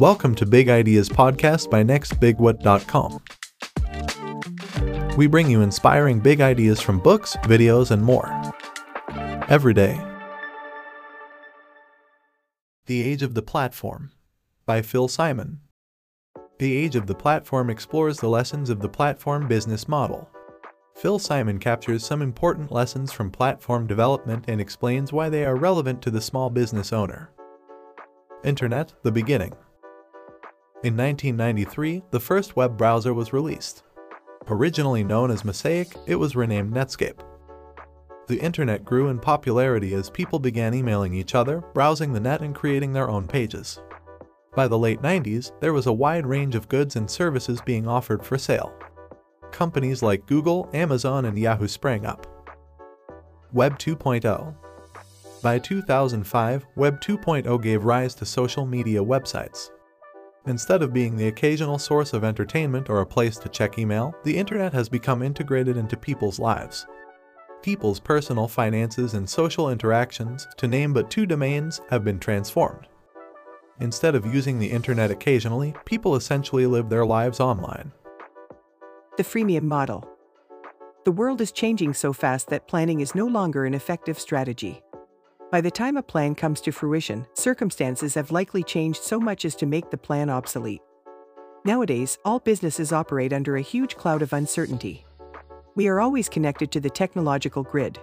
Welcome to Big Ideas Podcast by NextBigWhat.com. We bring you inspiring big ideas from books, videos, and more. Every day. The Age of the Platform by Phil Simon. The Age of the Platform explores the lessons of the platform business model. Phil Simon captures some important lessons from platform development and explains why they are relevant to the small business owner. Internet, the beginning. In 1993, the first web browser was released. Originally known as Mosaic, it was renamed Netscape. The internet grew in popularity as people began emailing each other, browsing the net and creating their own pages. By the late 90s, there was a wide range of goods and services being offered for sale. Companies like Google, Amazon, and Yahoo sprang up. Web 2.0 By 2005, Web 2.0 gave rise to social media websites. Instead of being the occasional source of entertainment or a place to check email, the internet has become integrated into people's lives. People's personal finances and social interactions, to name but two domains, have been transformed. Instead of using the internet occasionally, people essentially live their lives online. The freemium model. The world is changing so fast that planning is no longer an effective strategy. By the time a plan comes to fruition, circumstances have likely changed so much as to make the plan obsolete. Nowadays, all businesses operate under a huge cloud of uncertainty. We are always connected to the technological grid.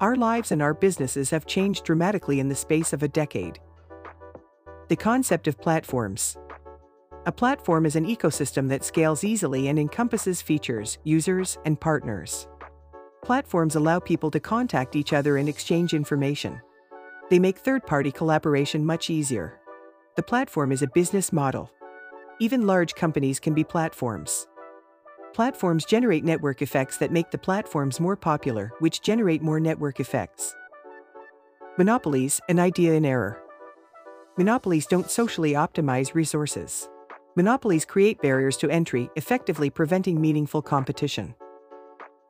Our lives and our businesses have changed dramatically in the space of a decade. The concept of platforms. A platform is an ecosystem that scales easily and encompasses features, users, and partners. Platforms allow people to contact each other and exchange information. They make third-party collaboration much easier. The platform is a business model. Even large companies can be platforms. Platforms generate network effects that make the platforms more popular, which generate more network effects. Monopolies, an idea in error. Monopolies don't socially optimize resources. Monopolies create barriers to entry, effectively preventing meaningful competition.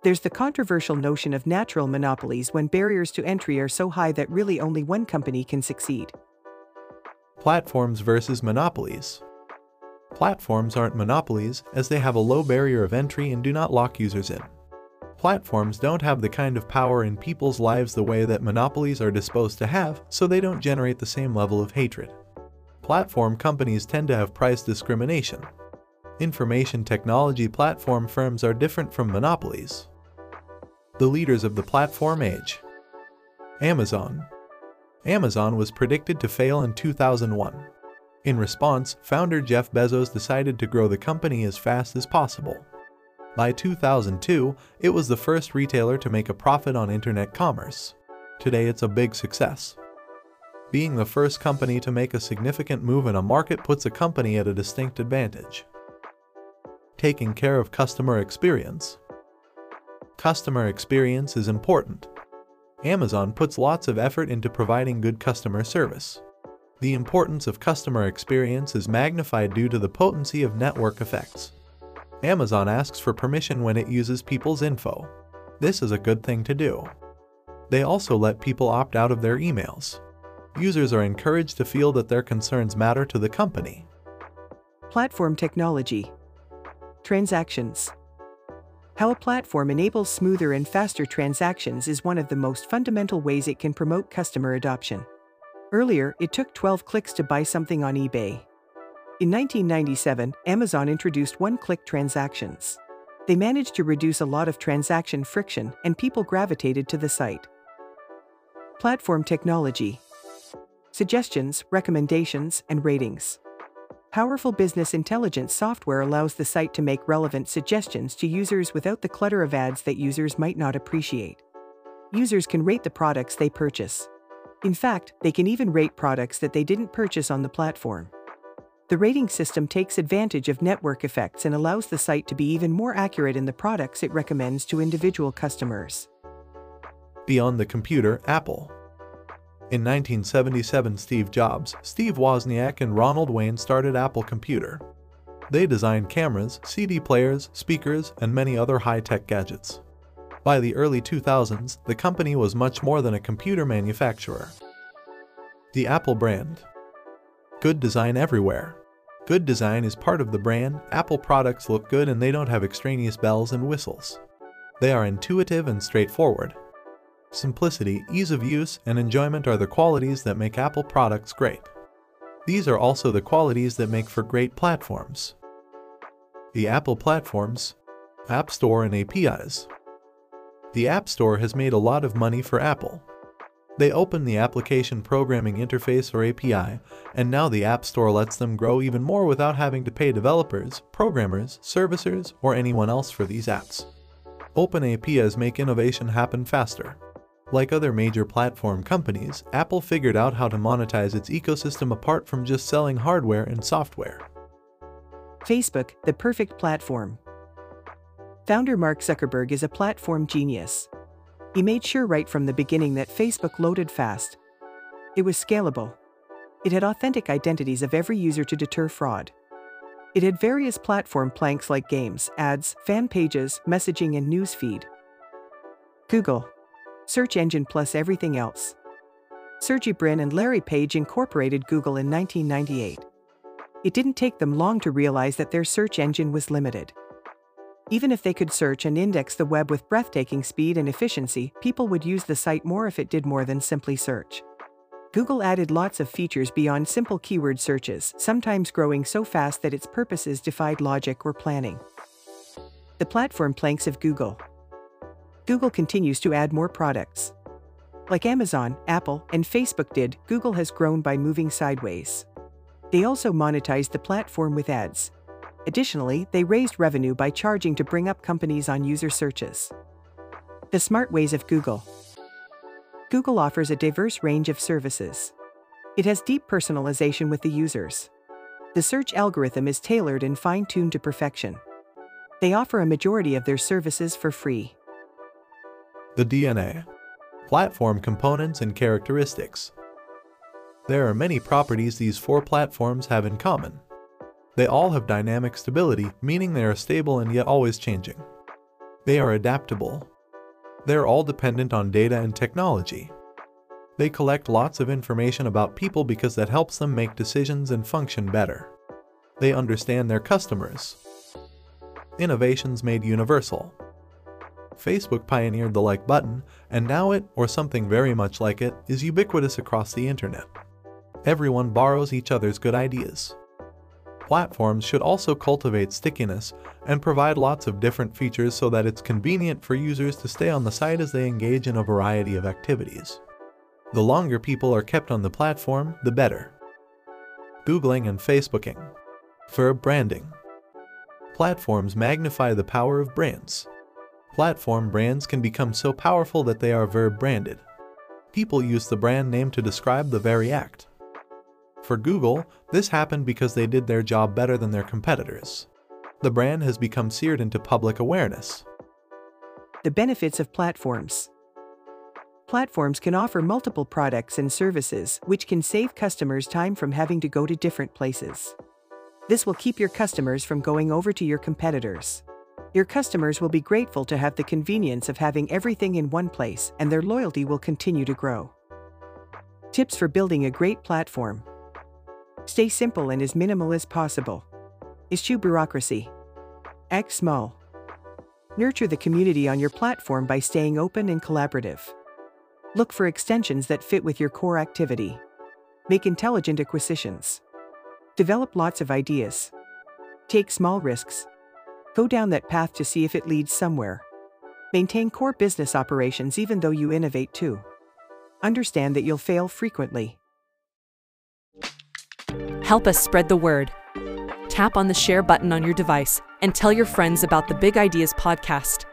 There's the controversial notion of natural monopolies when barriers to entry are so high that really only one company can succeed. Platforms versus monopolies. Platforms aren't monopolies as they have a low barrier of entry and do not lock users in. Platforms don't have the kind of power in people's lives the way that monopolies are disposed to have, so they don't generate the same level of hatred. Platform companies tend to have price discrimination. Information technology platform firms are different from monopolies the leaders of the platform age. Amazon. Amazon was predicted to fail in 2001. In response, founder Jeff Bezos decided to grow the company as fast as possible. By 2002, it was the first retailer to make a profit on internet commerce. Today it's a big success. Being the first company to make a significant move in a market puts a company at a distinct advantage. Taking care of customer experience. Customer experience is important. Amazon puts lots of effort into providing good customer service. The importance of customer experience is magnified due to the potency of network effects. Amazon asks for permission when it uses people's info. This is a good thing to do. They also let people opt out of their emails. Users are encouraged to feel that their concerns matter to the company. Platform technology. Transactions. How a platform enables smoother and faster transactions is one of the most fundamental ways it can promote customer adoption. Earlier, it took 12 clicks to buy something on eBay. In 1997, Amazon introduced one-click transactions. They managed to reduce a lot of transaction friction and people gravitated to the site. Platform technology. Suggestions, recommendations, and ratings. Powerful business intelligence software allows the site to make relevant suggestions to users without the clutter of ads that users might not appreciate. Users can rate the products they purchase. In fact, they can even rate products that they didn't purchase on the platform. The rating system takes advantage of network effects and allows the site to be even more accurate in the products it recommends to individual customers. Beyond the computer, Apple. In 1977, Steve Jobs, Steve Wozniak, and Ronald Wayne started Apple Computer. They designed cameras, CD players, speakers, and many other high-tech gadgets. By the early 2000s, the company was much more than a computer manufacturer. The Apple brand. Good design everywhere. Good design is part of the brand. Apple products look good and they don't have extraneous bells and whistles. They are intuitive and straightforward. Simplicity, ease of use, and enjoyment are the qualities that make Apple products great. These are also the qualities that make for great platforms. The Apple platforms, App Store and APIs. The App Store has made a lot of money for Apple. They opened the Application Programming Interface or API, and now the App Store lets them grow even more without having to pay developers, programmers, servicers, or anyone else for these apps. Open APIs make innovation happen faster. Like other major platform companies, Apple figured out how to monetize its ecosystem apart from just selling hardware and software. Facebook, the perfect platform. Founder Mark Zuckerberg is a platform genius. He made sure right from the beginning that Facebook loaded fast. It was scalable. It had authentic identities of every user to deter fraud. It had various platform planks like games, ads, fan pages, messaging, and newsfeed. Google, search engine plus everything else. Sergey Brin and Larry Page incorporated Google in 1998. It didn't take them long to realize that their search engine was limited. Even if they could search and index the web with breathtaking speed and efficiency, people would use the site more if it did more than simply search. Google added lots of features beyond simple keyword searches, sometimes growing so fast that its purposes defied logic or planning. The platform planks of Google. Google continues to add more products. Like Amazon, Apple, and Facebook did, Google has grown by moving sideways. They also monetized the platform with ads. Additionally, they raised revenue by charging to bring up companies on user searches. The smart ways of Google. Google offers a diverse range of services. It has deep personalization with the users. The search algorithm is tailored and fine tuned to perfection. They offer a majority of their services for free. The DNA Platform components and characteristics. There are many properties these four platforms have in common. They all have dynamic stability, meaning they are stable and yet always changing. They are adaptable. They are all dependent on data and technology. They collect lots of information about people because that helps them make decisions and function better. They understand their customers. Innovations made universal. Facebook pioneered the like button, and now it, or something very much like it, is ubiquitous across the internet. Everyone borrows each other's good ideas. Platforms should also cultivate stickiness and provide lots of different features so that it's convenient for users to stay on the site as they engage in a variety of activities. The longer people are kept on the platform, the better. Googling and Facebooking. Verb branding. Platforms magnify the power of brands. Platform brands can become so powerful that they are verb branded. People use the brand name to describe the very act. For Google, this happened because they did their job better than their competitors. The brand has become seared into public awareness. The benefits of platforms. Platforms can offer multiple products and services, which can save customers time from having to go to different places. This will keep your customers from going over to your competitors. Your customers will be grateful to have the convenience of having everything in one place, and their loyalty will continue to grow. Tips for building a great platform. Stay simple and as minimal as possible. Eschew bureaucracy. Act small. Nurture the community on your platform by staying open and collaborative. Look for extensions that fit with your core activity. Make intelligent acquisitions. Develop lots of ideas. Take small risks. Go down that path to see if it leads somewhere. Maintain core business operations even though you innovate too. Understand that you'll fail frequently. Help us spread the word. Tap on the share button on your device and tell your friends about the Big Ideas podcast.